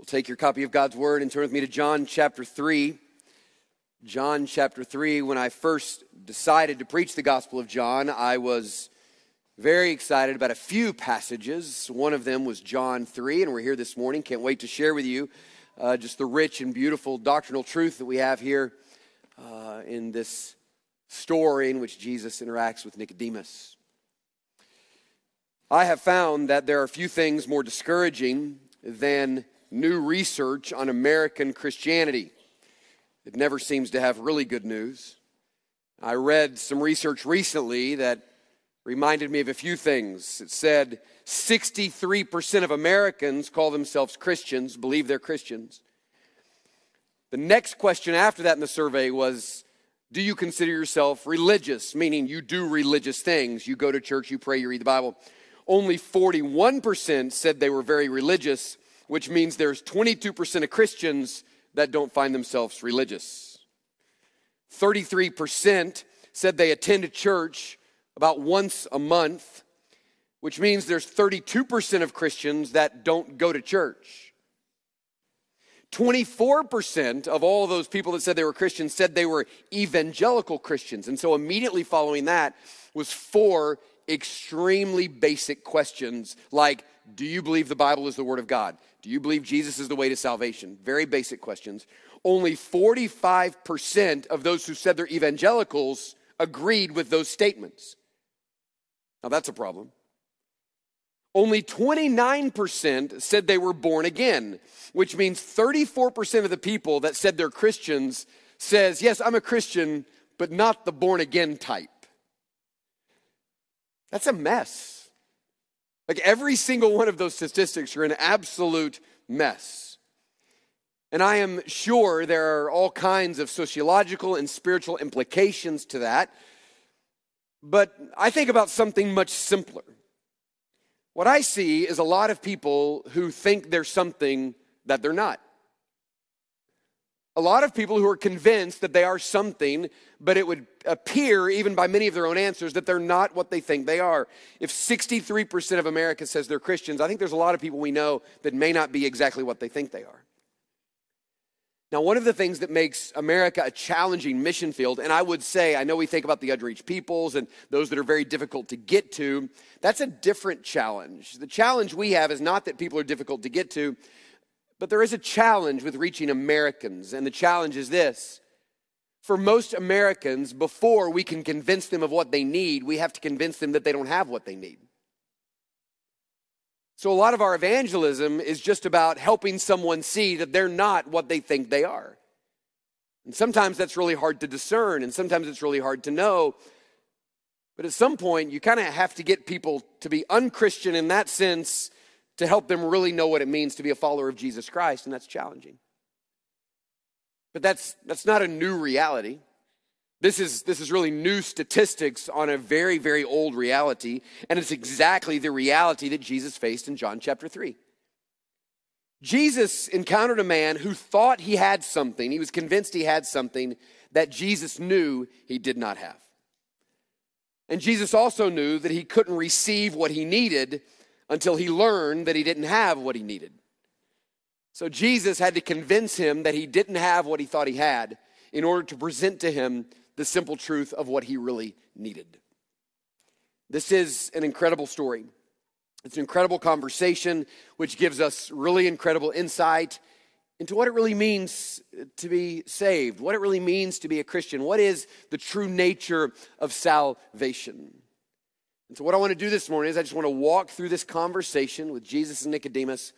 We'll take your copy of God's Word and turn with me to John chapter 3. John chapter 3. When I first decided to preach the Gospel of John, I was very excited about a few passages. One of them was John 3, and we're here this morning. Can't wait to share with you uh, just the rich and beautiful doctrinal truth that we have here uh, in this story in which Jesus interacts with Nicodemus. I have found that there are few things more discouraging than new research on American Christianity. It never seems to have really good news. I read some research recently that reminded me of a few things. It said 63% of Americans call themselves Christians, believe they're Christians. The next question after that in the survey was Do you consider yourself religious? Meaning you do religious things. You go to church, you pray, you read the Bible. Only 41% said they were very religious, which means there's 22% of Christians that don't find themselves religious. 33% said they attend a church about once a month, which means there's 32% of Christians that don't go to church. 24% of all of those people that said they were Christians said they were evangelical Christians. And so immediately following that was four extremely basic questions like Do you believe the Bible is the Word of God? Do you believe Jesus is the way to salvation? Very basic questions. Only 45% of those who said they're evangelicals agreed with those statements. Now that's a problem. Only 29% said they were born again, which means 34% of the people that said they're Christians says, "Yes, I'm a Christian, but not the born again type." That's a mess. Like every single one of those statistics are an absolute mess. And I am sure there are all kinds of sociological and spiritual implications to that. But I think about something much simpler. What I see is a lot of people who think they're something that they're not a lot of people who are convinced that they are something, but it would appear, even by many of their own answers, that they're not what they think they are. If 63% of America says they're Christians, I think there's a lot of people we know that may not be exactly what they think they are. Now, one of the things that makes America a challenging mission field, and I would say, I know we think about the unreached peoples and those that are very difficult to get to, that's a different challenge. The challenge we have is not that people are difficult to get to, but there is a challenge with reaching Americans, and the challenge is this. For most Americans, before we can convince them of what they need, we have to convince them that they don't have what they need. So, a lot of our evangelism is just about helping someone see that they're not what they think they are. And sometimes that's really hard to discern, and sometimes it's really hard to know. But at some point, you kind of have to get people to be unchristian in that sense to help them really know what it means to be a follower of Jesus Christ, and that's challenging. But that's, that's not a new reality. This is, this is really new statistics on a very, very old reality, and it's exactly the reality that Jesus faced in John chapter 3. Jesus encountered a man who thought he had something, he was convinced he had something that Jesus knew he did not have. And Jesus also knew that he couldn't receive what he needed until he learned that he didn't have what he needed. So Jesus had to convince him that he didn't have what he thought he had in order to present to him the simple truth of what he really needed. This is an incredible story. It's an incredible conversation which gives us really incredible insight into what it really means to be saved, what it really means to be a Christian, what is the true nature of salvation. And so, what I want to do this morning is I just want to walk through this conversation with Jesus and Nicodemus.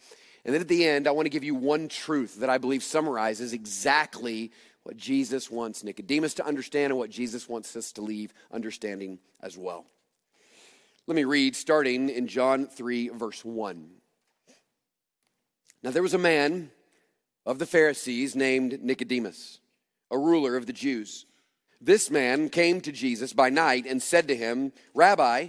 And then at the end, I want to give you one truth that I believe summarizes exactly what Jesus wants Nicodemus to understand and what Jesus wants us to leave understanding as well. Let me read starting in John 3, verse 1. Now, there was a man of the Pharisees named Nicodemus, a ruler of the Jews. This man came to Jesus by night and said to him, Rabbi,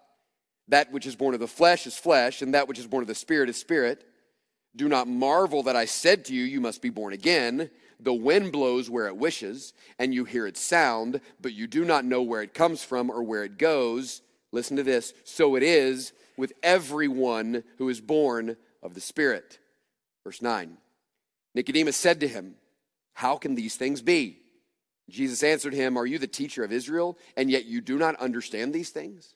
That which is born of the flesh is flesh, and that which is born of the Spirit is spirit. Do not marvel that I said to you, You must be born again. The wind blows where it wishes, and you hear its sound, but you do not know where it comes from or where it goes. Listen to this. So it is with everyone who is born of the Spirit. Verse 9. Nicodemus said to him, How can these things be? Jesus answered him, Are you the teacher of Israel, and yet you do not understand these things?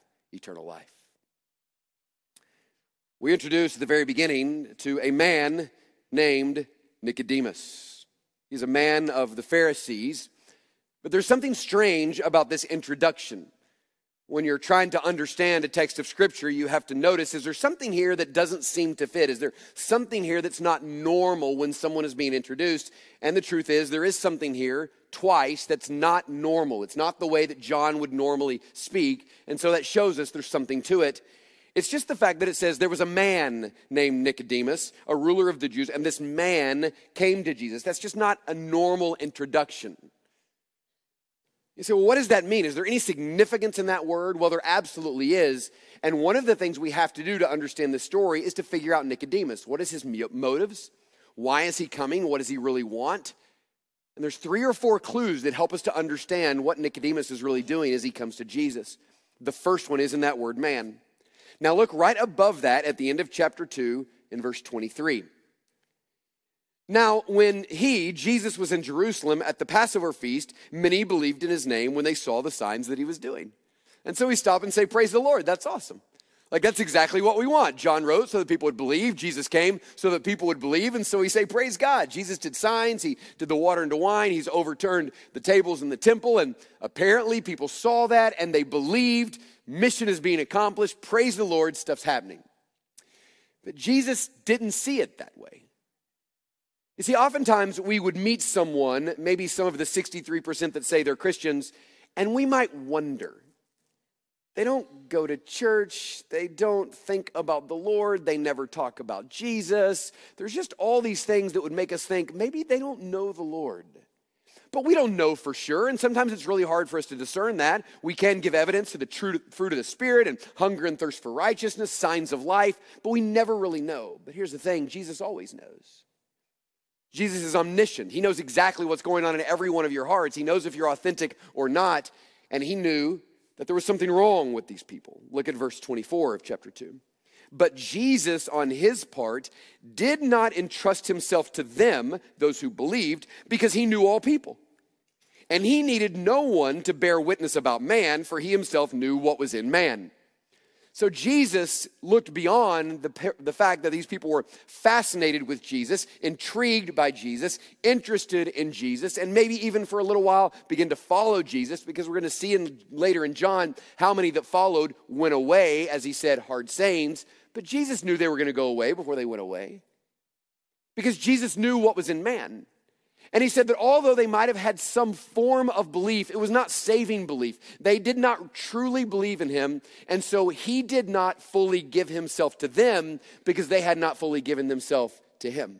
eternal life. We introduced at the very beginning to a man named Nicodemus. He's a man of the Pharisees, but there's something strange about this introduction when you're trying to understand a text of scripture, you have to notice is there something here that doesn't seem to fit? Is there something here that's not normal when someone is being introduced? And the truth is, there is something here twice that's not normal. It's not the way that John would normally speak. And so that shows us there's something to it. It's just the fact that it says there was a man named Nicodemus, a ruler of the Jews, and this man came to Jesus. That's just not a normal introduction. You say, well, what does that mean? Is there any significance in that word? Well, there absolutely is. And one of the things we have to do to understand this story is to figure out Nicodemus. What is his motives? Why is he coming? What does he really want? And there's three or four clues that help us to understand what Nicodemus is really doing as he comes to Jesus. The first one is in that word man. Now, look right above that at the end of chapter 2 in verse 23. Now, when he, Jesus, was in Jerusalem at the Passover feast, many believed in his name when they saw the signs that he was doing. And so we stop and say, Praise the Lord. That's awesome. Like, that's exactly what we want. John wrote so that people would believe. Jesus came so that people would believe. And so we say, Praise God. Jesus did signs. He did the water into wine. He's overturned the tables in the temple. And apparently, people saw that and they believed. Mission is being accomplished. Praise the Lord. Stuff's happening. But Jesus didn't see it that way. You see, oftentimes we would meet someone, maybe some of the 63% that say they're Christians, and we might wonder. They don't go to church. They don't think about the Lord. They never talk about Jesus. There's just all these things that would make us think maybe they don't know the Lord. But we don't know for sure, and sometimes it's really hard for us to discern that. We can give evidence to the true fruit of the Spirit and hunger and thirst for righteousness, signs of life, but we never really know. But here's the thing Jesus always knows. Jesus is omniscient. He knows exactly what's going on in every one of your hearts. He knows if you're authentic or not. And he knew that there was something wrong with these people. Look at verse 24 of chapter 2. But Jesus, on his part, did not entrust himself to them, those who believed, because he knew all people. And he needed no one to bear witness about man, for he himself knew what was in man. So Jesus looked beyond the, the fact that these people were fascinated with Jesus, intrigued by Jesus, interested in Jesus, and maybe even for a little while begin to follow Jesus, because we're going to see in, later in John how many that followed went away, as he said, hard sayings. But Jesus knew they were going to go away before they went away. Because Jesus knew what was in man. And he said that although they might have had some form of belief, it was not saving belief. They did not truly believe in him. And so he did not fully give himself to them because they had not fully given themselves to him.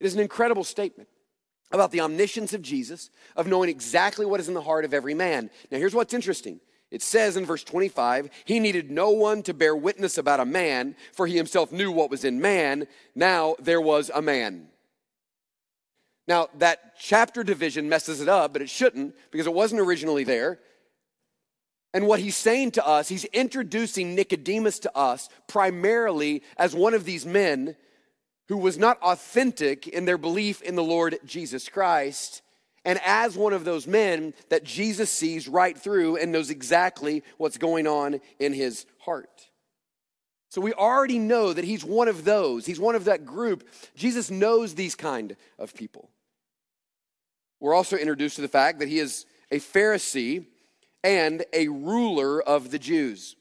It is an incredible statement about the omniscience of Jesus, of knowing exactly what is in the heart of every man. Now, here's what's interesting. It says in verse 25, he needed no one to bear witness about a man, for he himself knew what was in man. Now there was a man. Now, that chapter division messes it up, but it shouldn't because it wasn't originally there. And what he's saying to us, he's introducing Nicodemus to us primarily as one of these men who was not authentic in their belief in the Lord Jesus Christ, and as one of those men that Jesus sees right through and knows exactly what's going on in his heart. So we already know that he's one of those. He's one of that group. Jesus knows these kind of people. We're also introduced to the fact that he is a Pharisee and a ruler of the Jews,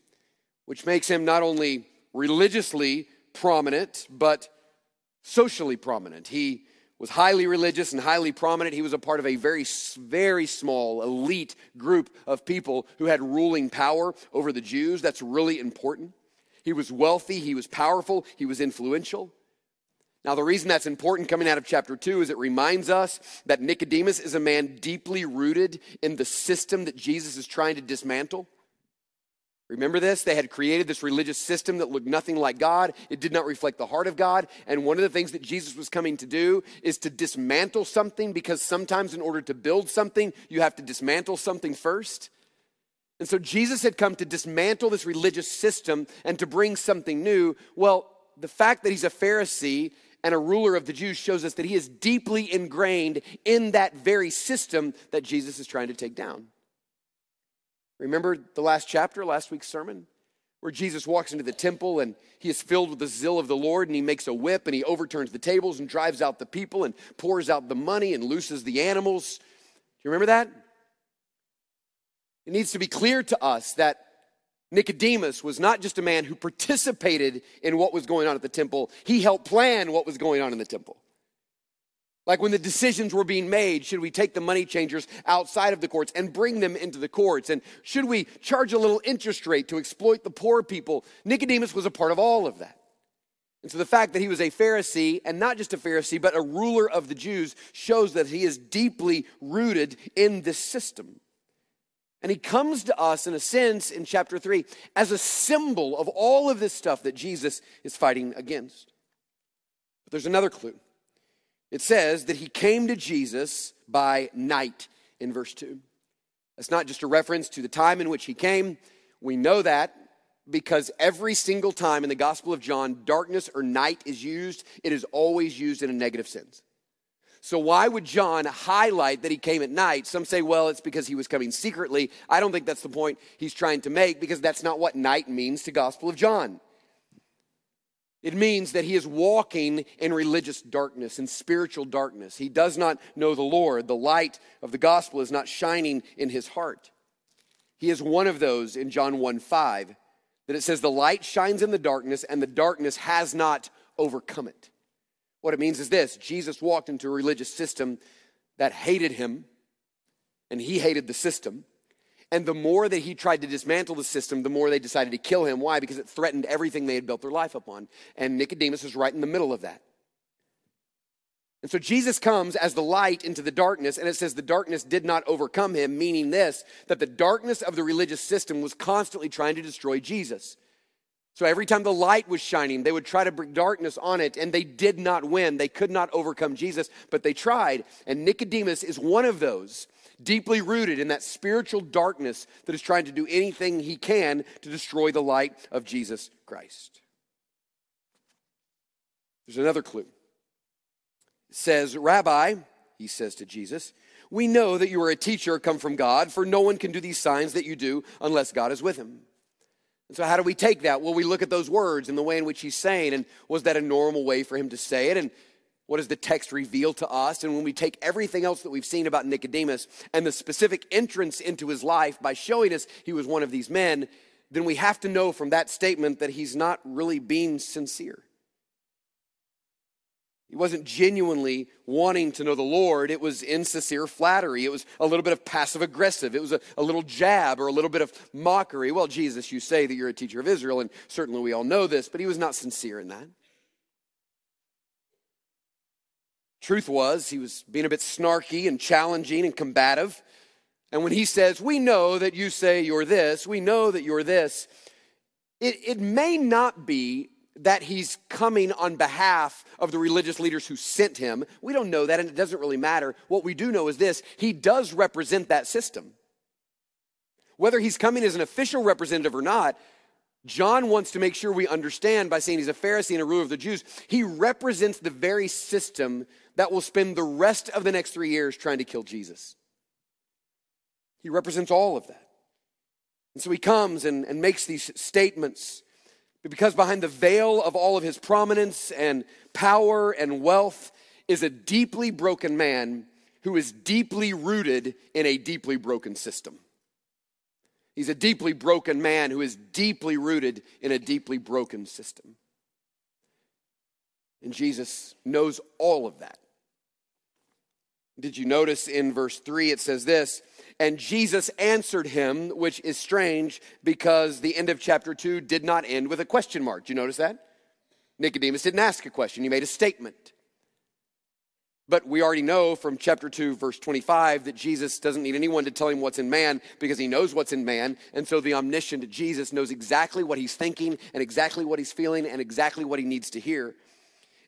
which makes him not only religiously prominent, but socially prominent. He was highly religious and highly prominent. He was a part of a very, very small, elite group of people who had ruling power over the Jews. That's really important. He was wealthy, he was powerful, he was influential. Now, the reason that's important coming out of chapter 2 is it reminds us that Nicodemus is a man deeply rooted in the system that Jesus is trying to dismantle. Remember this? They had created this religious system that looked nothing like God. It did not reflect the heart of God. And one of the things that Jesus was coming to do is to dismantle something because sometimes, in order to build something, you have to dismantle something first. And so Jesus had come to dismantle this religious system and to bring something new. Well, the fact that he's a Pharisee and a ruler of the Jews shows us that he is deeply ingrained in that very system that Jesus is trying to take down. Remember the last chapter, last week's sermon? Where Jesus walks into the temple and he is filled with the zeal of the Lord and he makes a whip and he overturns the tables and drives out the people and pours out the money and looses the animals. Do you remember that? It needs to be clear to us that Nicodemus was not just a man who participated in what was going on at the temple, he helped plan what was going on in the temple. Like when the decisions were being made, should we take the money changers outside of the courts and bring them into the courts? And should we charge a little interest rate to exploit the poor people? Nicodemus was a part of all of that. And so the fact that he was a Pharisee, and not just a Pharisee, but a ruler of the Jews, shows that he is deeply rooted in this system. And he comes to us, in a sense, in chapter 3, as a symbol of all of this stuff that Jesus is fighting against. But there's another clue. It says that he came to Jesus by night in verse 2. That's not just a reference to the time in which he came. We know that because every single time in the Gospel of John, darkness or night is used, it is always used in a negative sense. So, why would John highlight that he came at night? Some say, well, it's because he was coming secretly. I don't think that's the point he's trying to make because that's not what night means to Gospel of John. It means that he is walking in religious darkness, in spiritual darkness. He does not know the Lord. The light of the gospel is not shining in his heart. He is one of those in John 1 5 that it says, The light shines in the darkness, and the darkness has not overcome it. What it means is this Jesus walked into a religious system that hated him, and he hated the system. And the more that he tried to dismantle the system, the more they decided to kill him. Why? Because it threatened everything they had built their life upon. And Nicodemus is right in the middle of that. And so Jesus comes as the light into the darkness, and it says the darkness did not overcome him, meaning this that the darkness of the religious system was constantly trying to destroy Jesus. So every time the light was shining, they would try to bring darkness on it, and they did not win. They could not overcome Jesus, but they tried. And Nicodemus is one of those deeply rooted in that spiritual darkness that is trying to do anything he can to destroy the light of Jesus Christ. There's another clue. It says, Rabbi, he says to Jesus, we know that you are a teacher come from God, for no one can do these signs that you do unless God is with him. And so, how do we take that? Well, we look at those words and the way in which he's saying, and was that a normal way for him to say it? And what does the text reveal to us? And when we take everything else that we've seen about Nicodemus and the specific entrance into his life by showing us he was one of these men, then we have to know from that statement that he's not really being sincere. He wasn't genuinely wanting to know the Lord. It was insincere flattery. It was a little bit of passive aggressive. It was a, a, little jab or a little bit of mockery. Well, Jesus, you say that you're a teacher of Israel, and certainly we all know this, but he was not sincere in that. Truth was, he was being a bit snarky and challenging and combative. And when he says, We know that you say you're this, we know that you're this, it, it may not be that he's coming on behalf of the religious leaders who sent him. We don't know that, and it doesn't really matter. What we do know is this he does represent that system. Whether he's coming as an official representative or not, John wants to make sure we understand by saying he's a Pharisee and a ruler of the Jews. He represents the very system that will spend the rest of the next three years trying to kill Jesus. He represents all of that. And so he comes and, and makes these statements Because behind the veil of all of his prominence and power and wealth is a deeply broken man who is deeply rooted in a deeply broken system. He's a deeply broken man who is deeply rooted in a deeply broken system. And Jesus knows all of that. Did you notice in verse 3 it says this? And Jesus answered him, which is strange because the end of chapter 2 did not end with a question mark. Do you notice that? Nicodemus didn't ask a question, he made a statement. But we already know from chapter 2, verse 25, that Jesus doesn't need anyone to tell him what's in man because he knows what's in man. And so the omniscient Jesus knows exactly what he's thinking and exactly what he's feeling and exactly what he needs to hear.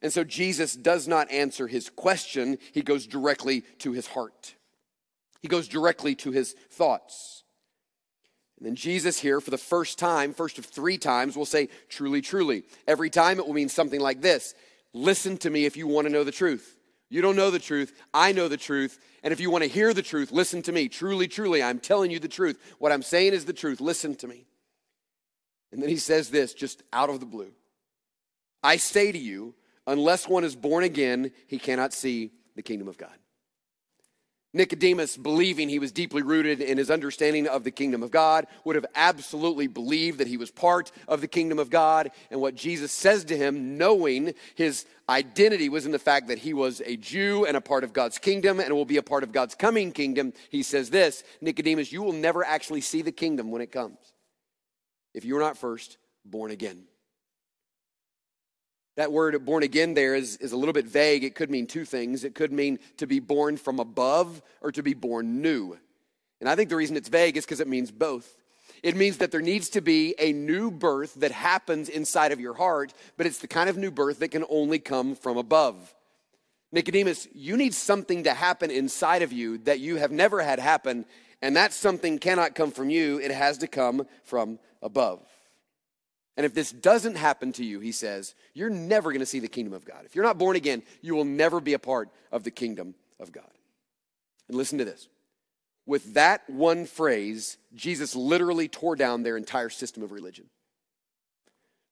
And so Jesus does not answer his question, he goes directly to his heart. He goes directly to his thoughts. And then Jesus here, for the first time, first of three times, will say, Truly, truly. Every time it will mean something like this Listen to me if you want to know the truth. You don't know the truth. I know the truth. And if you want to hear the truth, listen to me. Truly, truly, I'm telling you the truth. What I'm saying is the truth. Listen to me. And then he says this just out of the blue I say to you, unless one is born again, he cannot see the kingdom of God. Nicodemus, believing he was deeply rooted in his understanding of the kingdom of God, would have absolutely believed that he was part of the kingdom of God. And what Jesus says to him, knowing his identity was in the fact that he was a Jew and a part of God's kingdom and will be a part of God's coming kingdom, he says this Nicodemus, you will never actually see the kingdom when it comes if you're not first born again. That word born again there is, is a little bit vague. It could mean two things. It could mean to be born from above or to be born new. And I think the reason it's vague is because it means both. It means that there needs to be a new birth that happens inside of your heart, but it's the kind of new birth that can only come from above. Nicodemus, you need something to happen inside of you that you have never had happen, and that something cannot come from you, it has to come from above. And if this doesn't happen to you, he says, you're never going to see the kingdom of God. If you're not born again, you will never be a part of the kingdom of God. And listen to this. With that one phrase, Jesus literally tore down their entire system of religion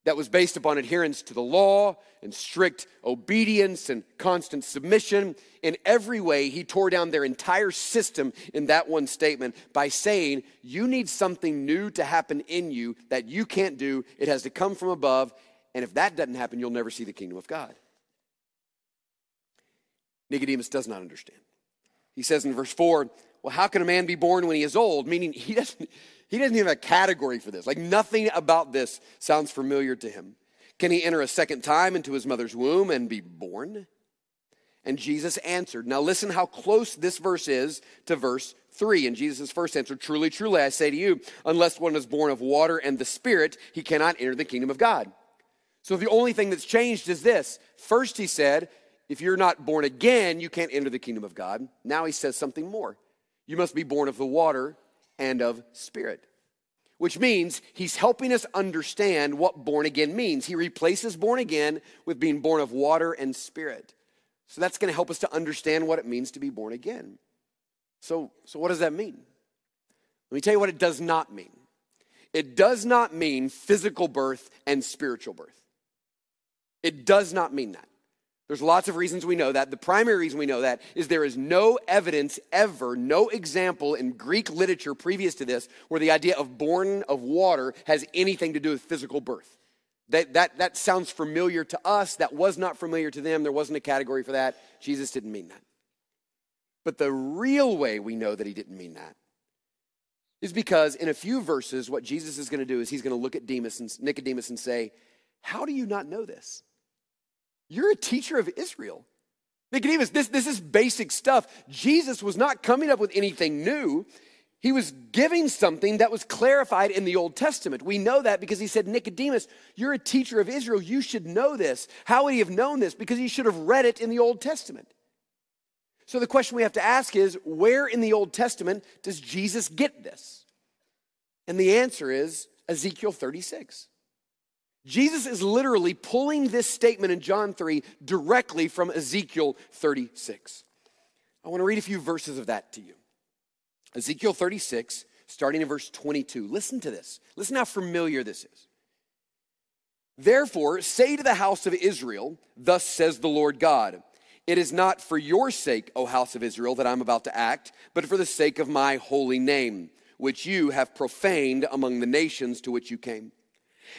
that was based upon adherence to the law and strict obedience and constant submission. In every way, he tore down their entire system in that one statement by saying, You need something new to happen in you that you can't do. It has to come from above. And if that doesn't happen, you'll never see the kingdom of God. Nicodemus does not understand. He says in verse 4, Well, how can a man be born when he is old? Meaning, he doesn't. He doesn't even have a category for this. Like nothing about this sounds familiar to him. Can he enter a second time into his mother's womb and be born? And Jesus answered. Now listen how close this verse is to verse 3. And Jesus' first answer Truly, truly, I say to you, unless one is born of water and the Spirit, he cannot enter the kingdom of God. So the only thing that's changed is this. First, he said, if you're not born again, you can't enter the kingdom of God. Now he says something more. You must be born of the water and of spirit. Which means he's helping us understand what born again means. He replaces born again with being born of water and spirit. So that's going to help us to understand what it means to be born again. So, so what does that mean? Let me tell you what it does not mean. It does not mean physical birth and spiritual birth. It does not mean that. There's lots of reasons we know that. The primary reason we know that is there is no evidence ever, no example in Greek literature previous to this where the idea of born of water has anything to do with physical birth. That, that, that sounds familiar to us. That was not familiar to them. There wasn't a category for that. Jesus didn't mean that. But the real way we know that he didn't mean that is because in a few verses, what Jesus is going to do is he's going to look at Demas and, Nicodemus and say, How do you not know this? You're a teacher of Israel. Nicodemus, this, this is basic stuff. Jesus was not coming up with anything new. He was giving something that was clarified in the Old Testament. We know that because he said, Nicodemus, you're a teacher of Israel. You should know this. How would he have known this? Because he should have read it in the Old Testament. So the question we have to ask is where in the Old Testament does Jesus get this? And the answer is Ezekiel 36. Jesus is literally pulling this statement in John 3 directly from Ezekiel 36. I want to read a few verses of that to you. Ezekiel 36, starting in verse 22. Listen to this. Listen how familiar this is. Therefore, say to the house of Israel, Thus says the Lord God. It is not for your sake, O house of Israel, that I'm about to act, but for the sake of my holy name, which you have profaned among the nations to which you came.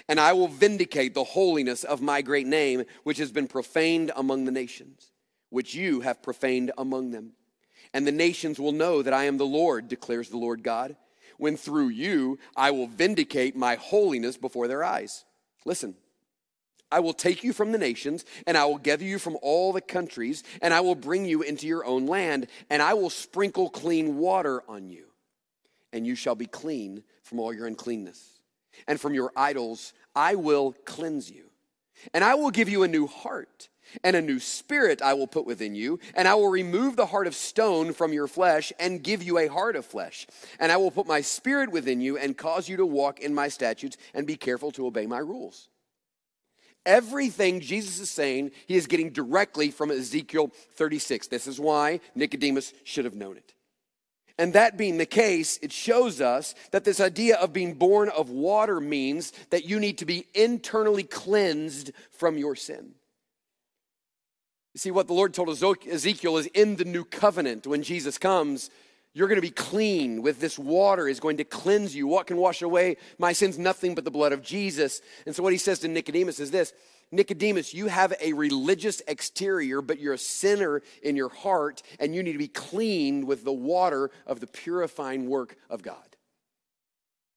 And I will vindicate the holiness of my great name, which has been profaned among the nations, which you have profaned among them. And the nations will know that I am the Lord, declares the Lord God, when through you I will vindicate my holiness before their eyes. Listen. I will take you from the nations, and I will gather you from all the countries, and I will bring you into your own land, and I will sprinkle clean water on you, and you shall be clean from all your uncleanness. And from your idols I will cleanse you. And I will give you a new heart, and a new spirit I will put within you, and I will remove the heart of stone from your flesh, and give you a heart of flesh. And I will put my spirit within you, and cause you to walk in my statutes, and be careful to obey my rules. Everything Jesus is saying, he is getting directly from Ezekiel 36. This is why Nicodemus should have known it. And that being the case, it shows us that this idea of being born of water means that you need to be internally cleansed from your sin. You see, what the Lord told Ezekiel is in the new covenant, when Jesus comes, you're going to be clean with this water is going to cleanse you. What can wash away my sins? Nothing but the blood of Jesus. And so what he says to Nicodemus is this Nicodemus, you have a religious exterior, but you're a sinner in your heart, and you need to be cleaned with the water of the purifying work of God.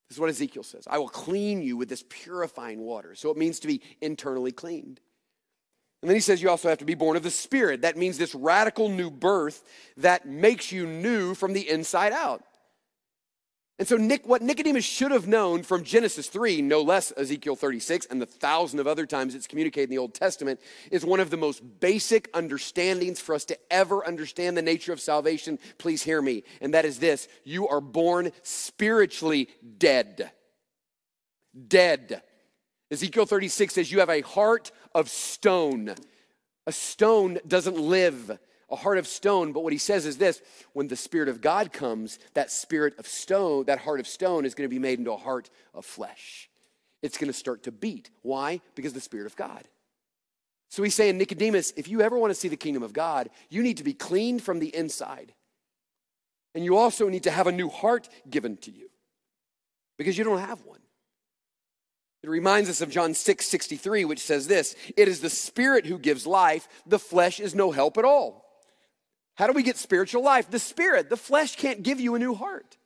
This is what Ezekiel says I will clean you with this purifying water. So it means to be internally cleaned. And then he says you also have to be born of the Spirit. That means this radical new birth that makes you new from the inside out. And so, Nick, what Nicodemus should have known from Genesis 3, no less Ezekiel 36, and the thousand of other times it's communicated in the Old Testament, is one of the most basic understandings for us to ever understand the nature of salvation. Please hear me. And that is this you are born spiritually dead. Dead. Ezekiel 36 says, You have a heart of stone. A stone doesn't live, a heart of stone. But what he says is this when the Spirit of God comes, that spirit of stone, that heart of stone is going to be made into a heart of flesh. It's going to start to beat. Why? Because the Spirit of God. So he's saying, Nicodemus, if you ever want to see the kingdom of God, you need to be cleaned from the inside. And you also need to have a new heart given to you because you don't have one. It reminds us of John 6 63, which says this It is the Spirit who gives life, the flesh is no help at all. How do we get spiritual life? The Spirit. The flesh can't give you a new heart.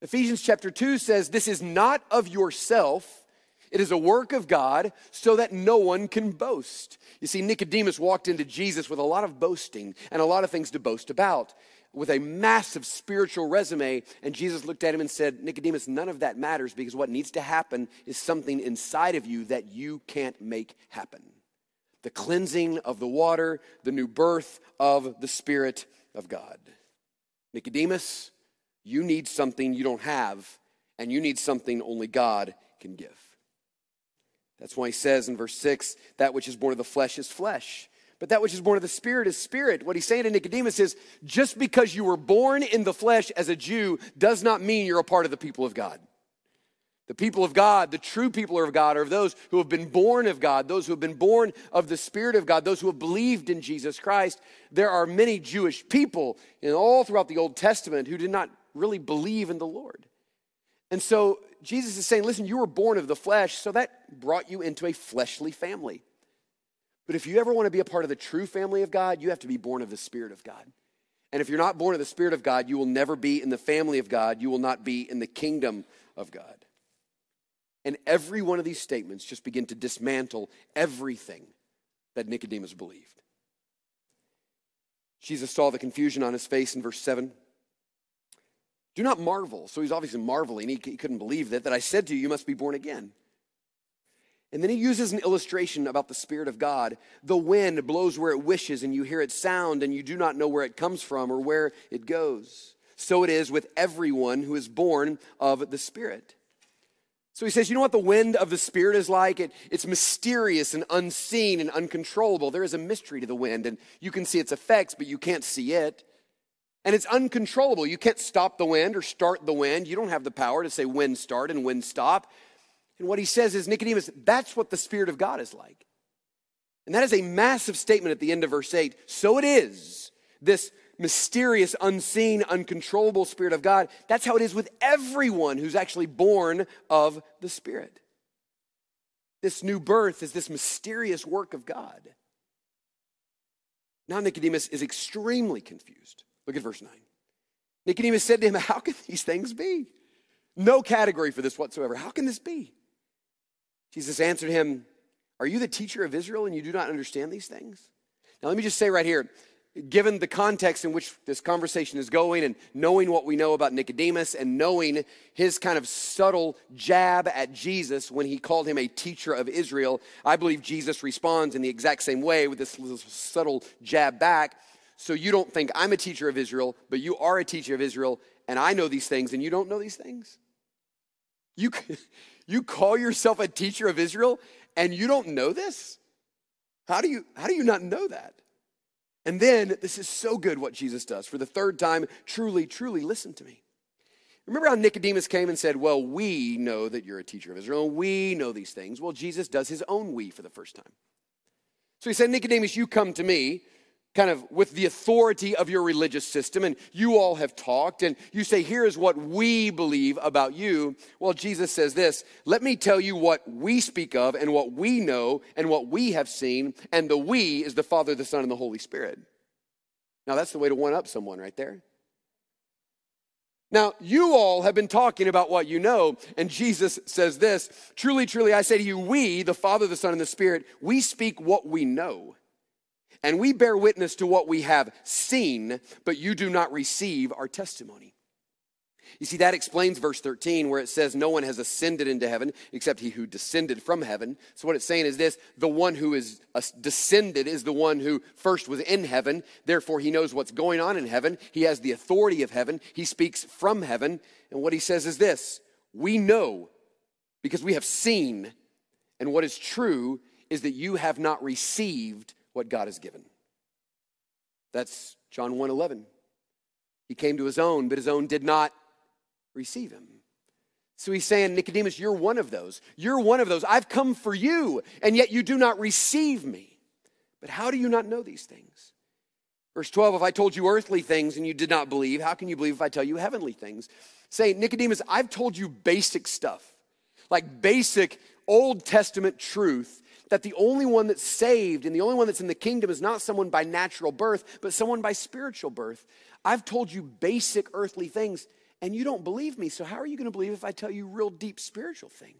Ephesians chapter 2 says, This is not of yourself. It is a work of God so that no one can boast. You see, Nicodemus walked into Jesus with a lot of boasting and a lot of things to boast about with a massive spiritual resume. And Jesus looked at him and said, Nicodemus, none of that matters because what needs to happen is something inside of you that you can't make happen the cleansing of the water, the new birth of the Spirit of God. Nicodemus, you need something you don't have, and you need something only God can give. That's why he says in verse 6 that which is born of the flesh is flesh but that which is born of the Spirit is spirit. What he's saying to Nicodemus is just because you were born in the flesh as a Jew does not mean you're a part of the people of God. The people of God, the true people of God, are those who have been born of God, those who have been born of the Spirit of God, those who have believed in Jesus Christ. There are many Jewish people in all throughout the Old Testament who did not really believe in the Lord. And so Jesus is saying, listen, you were born of the flesh, so that brought you into a fleshly family. But if you ever want to be a part of the true family of God, you have to be born of the Spirit of God. And if you're not born of the Spirit of God, you will never be in the family of God. You will not be in the kingdom of God. And every one of these statements just begin to dismantle everything that Nicodemus believed. Jesus saw the confusion on his face in verse 7. Do not marvel. So he's obviously marveling. He, couldn't believe that, that I said to you, you must be born again. And then he uses an illustration about the Spirit of God. The wind blows where it wishes, and you hear its sound, and you do not know where it comes from or where it goes. So it is with everyone who is born of the Spirit. So he says, You know what the wind of the Spirit is like? It, it's mysterious and unseen and uncontrollable. There is a mystery to the wind, and you can see its effects, but you can't see it. And it's uncontrollable. You can't stop the wind or start the wind. You don't have the power to say wind start and wind stop. And what he says is, Nicodemus, that's what the Spirit of God is like. And that is a massive statement at the end of verse 8. So it is, this mysterious, unseen, uncontrollable Spirit of God. That's how it is with everyone who's actually born of the Spirit. This new birth is this mysterious work of God. Now Nicodemus is extremely confused. Look at verse 9. Nicodemus said to him, How can these things be? No category for this whatsoever. How can this be? Jesus answered him, Are you the teacher of Israel and you do not understand these things? Now, let me just say right here given the context in which this conversation is going and knowing what we know about Nicodemus and knowing his kind of subtle jab at Jesus when he called him a teacher of Israel, I believe Jesus responds in the exact same way with this subtle jab back. So you don't think I'm a teacher of Israel, but you are a teacher of Israel, and I know these things, and you don't know these things? You, you call yourself a teacher of Israel, and you don't know this? How do you, how do you not know that? And then, this is so good what Jesus does. For the third time, truly, truly listen to me. Remember how Nicodemus came and said, Well, we know that you're a teacher of Israel, and we know these things. Well, Jesus does his own we for the first time. So he said, Nicodemus, you come to me kind of with the authority of your religious system, and you all have talked, and you say, Here is what we believe about you. Well, Jesus says this Let me tell you what we speak of, and what we know, and what we have seen, and the we is the Father, the Son, and the Holy Spirit. Now, that's the way to one up someone right there. Now, you all have been talking about what you know, and Jesus says this Truly, truly, I say to you, we, the Father, the Son, and the Spirit, we speak what we know. And we bear witness to what we have seen, but you do not receive our testimony. You see, that explains verse 13 where it says, No one has ascended into heaven except he who descended from heaven. So, what it's saying is this the one who is uh, descended is the one who first was in heaven. Therefore, he knows what's going on in heaven. He has the authority of heaven. He speaks from heaven. And what he says is this We know because we have seen. And what is true is that you have not received what God has given. That's John 1 11. He came to his own, but his own did not receive him. So he's saying, Nicodemus, you're one of those. You're one of those. I've come for you, and yet you do not receive me. But how do you not know these things? Verse 12, if I told you earthly things and you did not believe, how can you believe if I tell you heavenly things? Saying, Nicodemus, I've told you basic stuff, like basic Old Testament truth that the only one that's saved and the only one that's in the kingdom is not someone by natural birth, but someone by spiritual birth. I've told you basic earthly things, and you don't believe me. So, how are you going to believe if I tell you real deep spiritual things?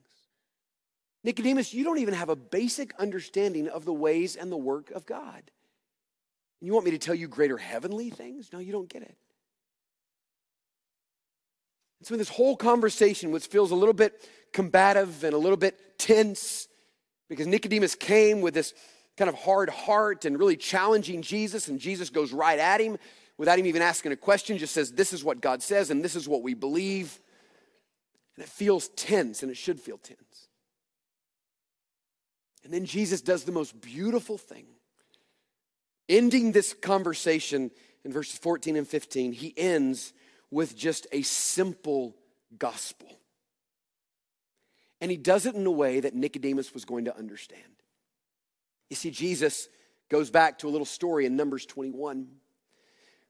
Nicodemus, you don't even have a basic understanding of the ways and the work of God. And you want me to tell you greater heavenly things? No, you don't get it. And so, in this whole conversation, which feels a little bit combative and a little bit tense, because Nicodemus came with this kind of hard heart and really challenging Jesus, and Jesus goes right at him without him even asking a question, just says, This is what God says, and this is what we believe. And it feels tense, and it should feel tense. And then Jesus does the most beautiful thing. Ending this conversation in verses 14 and 15, he ends with just a simple gospel. And he does it in a way that Nicodemus was going to understand. You see, Jesus goes back to a little story in Numbers 21.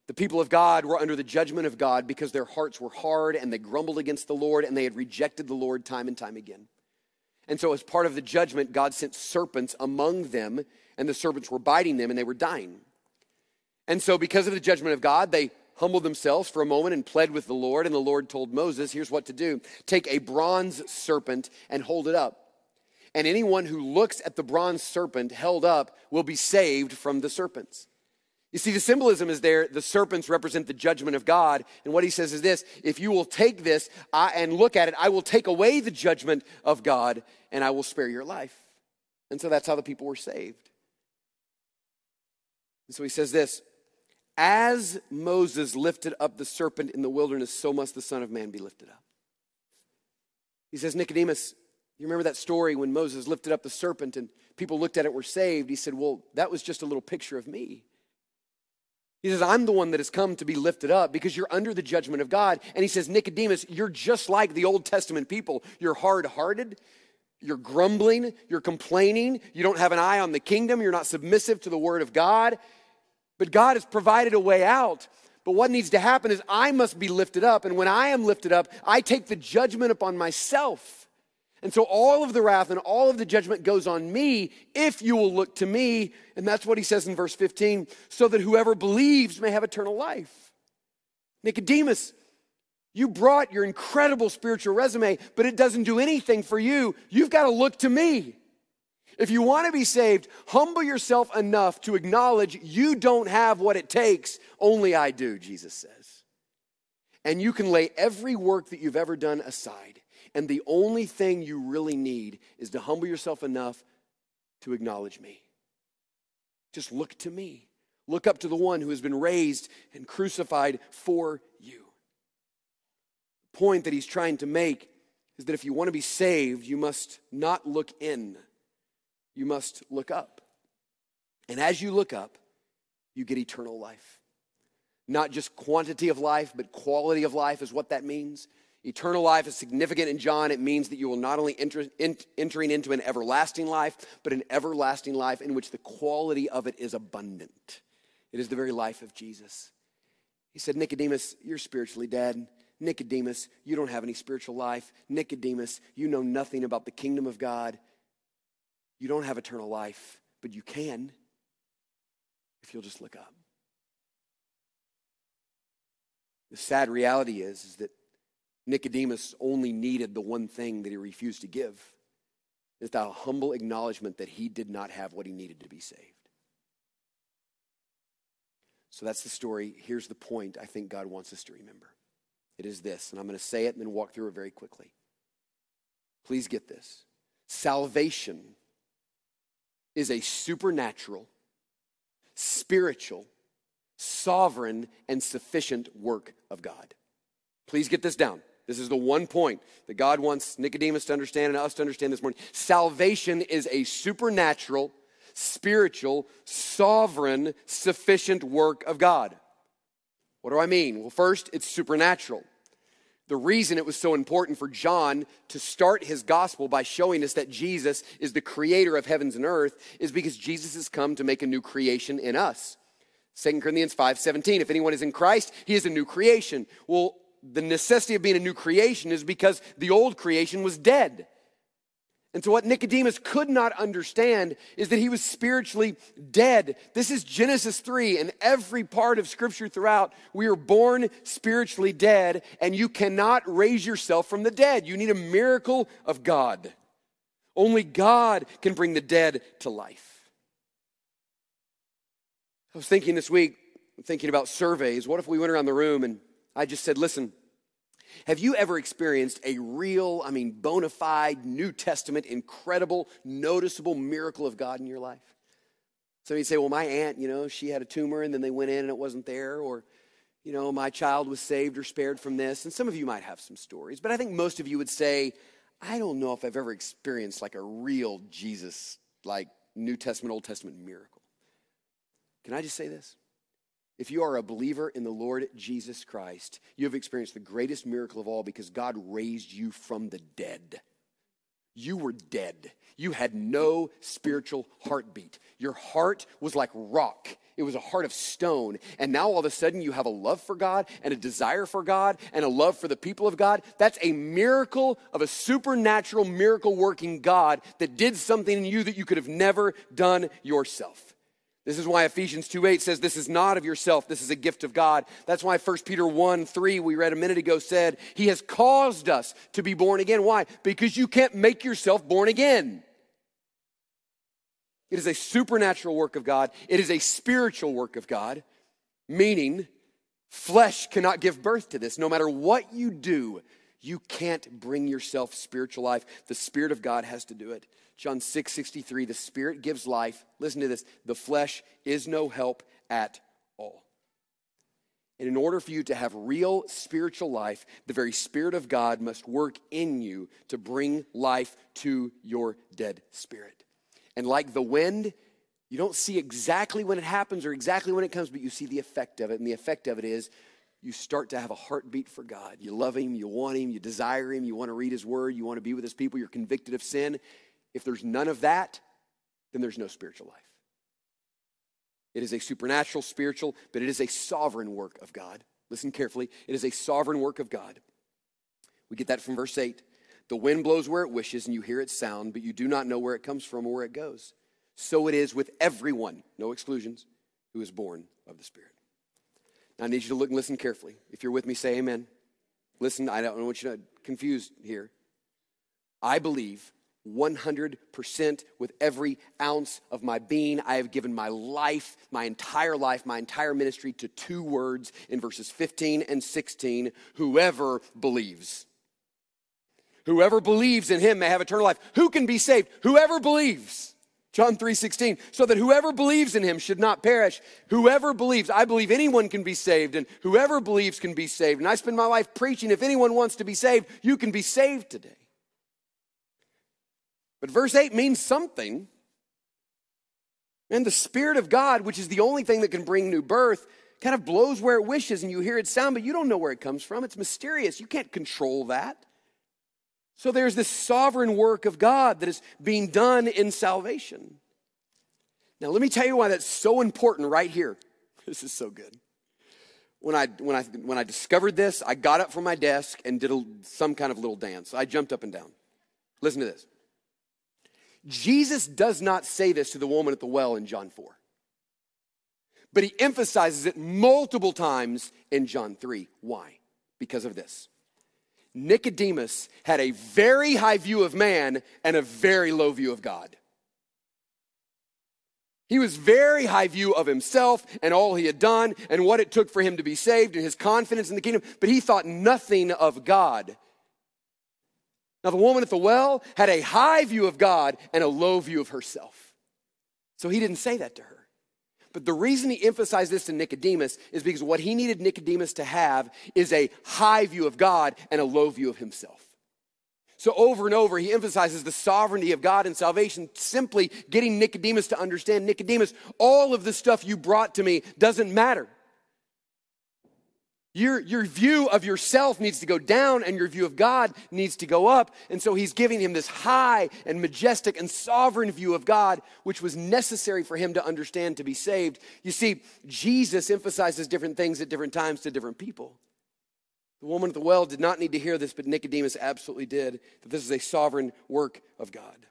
The people of God were under the judgment of God because their hearts were hard and they grumbled against the Lord and they had rejected the Lord time and time again. And so, as part of the judgment, God sent serpents among them, and the serpents were biting them and they were dying. And so, because of the judgment of God, they humbled themselves for a moment and pled with the Lord. And the Lord told Moses, Here's what to do take a bronze serpent and hold it up. And anyone who looks at the bronze serpent held up will be saved from the serpents. You see, the symbolism is there. The serpents represent the judgment of God. And what he says is this if you will take this and look at it, I will take away the judgment of God and I will spare your life. And so that's how the people were saved. And so he says this as Moses lifted up the serpent in the wilderness, so must the Son of Man be lifted up. He says, Nicodemus, you remember that story when Moses lifted up the serpent and people looked at it were saved? He said, Well, that was just a little picture of me. He says, I'm the one that has come to be lifted up because you're under the judgment of God. And he says, Nicodemus, you're just like the Old Testament people. You're hard hearted. You're grumbling, you're complaining, you don't have an eye on the kingdom, you're not submissive to the word of God. But God has provided a way out. But what needs to happen is I must be lifted up. And when I am lifted up, I take the judgment upon myself. And so all of the wrath and all of the judgment goes on me if you will look to me. And that's what he says in verse 15 so that whoever believes may have eternal life. Nicodemus, you brought your incredible spiritual resume, but it doesn't do anything for you. You've got to look to me. If you want to be saved, humble yourself enough to acknowledge you don't have what it takes, only I do, Jesus says. And you can lay every work that you've ever done aside. And the only thing you really need is to humble yourself enough to acknowledge me. Just look to me. Look up to the one who has been raised and crucified for you The point that he's trying to make is that if you want to be saved, you must not look in, you must look up. And as you look up, you get eternal life. Not just quantity of life, but quality of life is what that means. Eternal life is significant in John. It means that you will not only enter in, entering into an everlasting life, but an everlasting life in which the quality of it is abundant. It is the very life of Jesus. He said, Nicodemus, you're spiritually dead. Nicodemus, you don't have any spiritual life. Nicodemus, you know nothing about the kingdom of God. You don't have eternal life, but you can if you'll just look up. The sad reality is, is that Nicodemus only needed the one thing that he refused to give. Is that humble acknowledgement that he did not have what he needed to be saved. So that's the story. Here's the point I think God wants us to remember. It is this, and I'm going to say it and then walk through it very quickly. Please get this. Salvation is a supernatural, spiritual, sovereign, and sufficient work of God. Please get this down. This is the one point that God wants Nicodemus to understand and us to understand this morning. Salvation is a supernatural, spiritual, sovereign, sufficient work of God. What do I mean? Well, first, it's supernatural. The reason it was so important for John to start his gospel by showing us that Jesus is the creator of heavens and earth is because Jesus has come to make a new creation in us. 2 Corinthians 5 17. If anyone is in Christ, he is a new creation. Well, the necessity of being a new creation is because the old creation was dead. And so, what Nicodemus could not understand is that he was spiritually dead. This is Genesis 3, and every part of Scripture throughout, we are born spiritually dead, and you cannot raise yourself from the dead. You need a miracle of God. Only God can bring the dead to life. I was thinking this week, thinking about surveys. What if we went around the room and I just said, listen, have you ever experienced a real, I mean, bona fide, New Testament, incredible, noticeable miracle of God in your life? So you'd say, well, my aunt, you know, she had a tumor and then they went in and it wasn't there. Or, you know, my child was saved or spared from this. And some of you might have some stories. But I think most of you would say, I don't know if I've ever experienced like a real Jesus, like New Testament, Old Testament miracle. Can I just say this? If you are a believer in the Lord Jesus Christ, you have experienced the greatest miracle of all because God raised you from the dead. You were dead. You had no spiritual heartbeat. Your heart was like rock. It was a heart of stone. And now all of a sudden you have a love for God and a desire for God and a love for the people of God. That's a miracle of a supernatural miracle working God that did something in you that you could have never done yourself. This is why Ephesians 2:8 says this is not of yourself, this is a gift of God. That's why 1 Peter 1 3, we read a minute ago, said, He has caused us to be born again. Why? Because you can't make yourself born again. It is a supernatural work of God, it is a spiritual work of God, meaning flesh cannot give birth to this. No matter what you do, you can't bring yourself spiritual life. The Spirit of God has to do it. John 6 63, the Spirit gives life. Listen to this the flesh is no help at all. And in order for you to have real spiritual life, the very Spirit of God must work in you to bring life to your dead spirit. And like the wind, you don't see exactly when it happens or exactly when it comes, but you see the effect of it. And the effect of it is you start to have a heartbeat for God. You love Him, you want Him, you desire Him, you want to read His Word, you want to be with His people, you're convicted of sin. If there's none of that, then there's no spiritual life. It is a supernatural, spiritual, but it is a sovereign work of God. Listen carefully. It is a sovereign work of God. We get that from verse 8. The wind blows where it wishes, and you hear its sound, but you do not know where it comes from or where it goes. So it is with everyone, no exclusions, who is born of the Spirit. Now, I need you to look and listen carefully. If you're with me, say amen. Listen, I don't want you to confuse here. I believe 100% with every ounce of my being. I have given my life, my entire life, my entire ministry to two words in verses 15 and 16 whoever believes. Whoever believes in him may have eternal life. Who can be saved? Whoever believes. John 3:16 so that whoever believes in him should not perish whoever believes I believe anyone can be saved and whoever believes can be saved and I spend my life preaching if anyone wants to be saved you can be saved today but verse 8 means something. And the Spirit of God, which is the only thing that can bring new birth, kind of blows where it wishes and you hear it sound, but you don't know where it comes from. It's mysterious. You can't control that. So there's this sovereign work of God that is being done in salvation. Now, let me tell you why that's so important right here. This is so good. When I, when I, when I discovered this, I got up from my desk and did a, some kind of little dance. I jumped up and down. Listen to this. Jesus does not say this to the woman at the well in John 4, but he emphasizes it multiple times in John 3. Why? Because of this. Nicodemus had a very high view of man and a very low view of God. He was very high view of himself and all he had done and what it took for him to be saved and his confidence in the kingdom, but he thought nothing of God. Now, the woman at the well had a high view of God and a low view of herself. So he didn't say that to her. But the reason he emphasized this to Nicodemus is because what he needed Nicodemus to have is a high view of God and a low view of himself. So over and over, he emphasizes the sovereignty of God and salvation, simply getting Nicodemus to understand Nicodemus, all of the stuff you brought to me doesn't matter. Your, your view of yourself needs to go down and your view of God needs to go up. And so he's giving him this high and majestic and sovereign view of God, which was necessary for him to understand to be saved. You see, Jesus emphasizes different things at different times to different people. The woman at the well did not need to hear this, but Nicodemus absolutely did, that this is a sovereign work of God.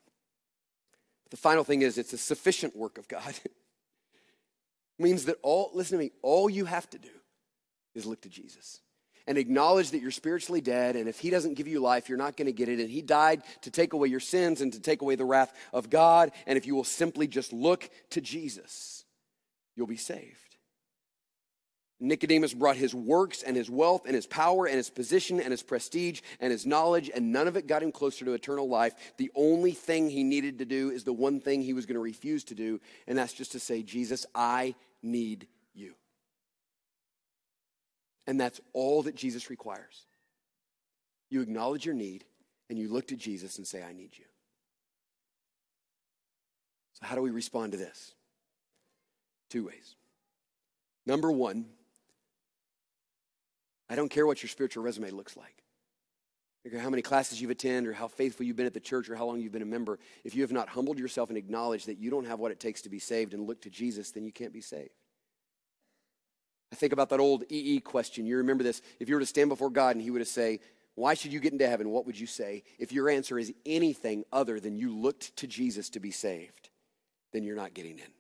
The final thing is, it's a sufficient work of God. means that all, listen to me, all you have to do is look to Jesus and acknowledge that you're spiritually dead. And if He doesn't give you life, you're not going to get it. And He died to take away your sins and to take away the wrath of God. And if you will simply just look to Jesus, you'll be saved. Nicodemus brought his works and his wealth and his power and his position and his prestige and his knowledge, and none of it got him closer to eternal life. The only thing he needed to do is the one thing he was going to refuse to do, and that's just to say, Jesus, I need. And that's all that Jesus requires. You acknowledge your need and you look to Jesus and say, I need you. So, how do we respond to this? Two ways. Number one, I don't care what your spiritual resume looks like. I care how many classes you've attended or how faithful you've been at the church or how long you've been a member. If you have not humbled yourself and acknowledged that you don't have what it takes to be saved and look to Jesus, then you can't be saved. I think about that old EE question. You remember this. If you were to stand before God and He were to say, Why should you get into heaven? What would you say? If your answer is anything other than you looked to Jesus to be saved, then you're not getting in.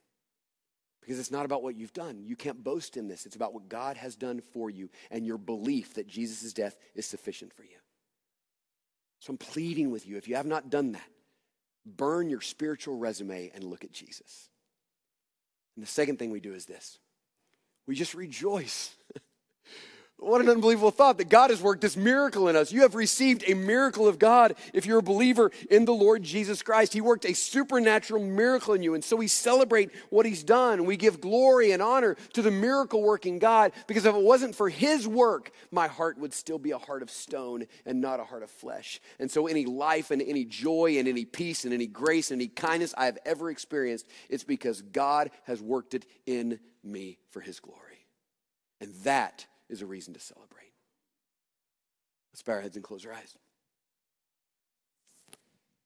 Because it's not about what you've done. You can't boast in this. It's about what God has done for you and your belief that Jesus' death is sufficient for you. So I'm pleading with you if you have not done that, burn your spiritual resume and look at Jesus. And the second thing we do is this we just rejoice. What an unbelievable thought that God has worked this miracle in us. You have received a miracle of God if you're a believer in the Lord Jesus Christ. He worked a supernatural miracle in you. And so we celebrate what He's done. We give glory and honor to the miracle working God because if it wasn't for His work, my heart would still be a heart of stone and not a heart of flesh. And so any life and any joy and any peace and any grace and any kindness I have ever experienced, it's because God has worked it in me for His glory. And that is a reason to celebrate. Let's bow our heads and close our eyes.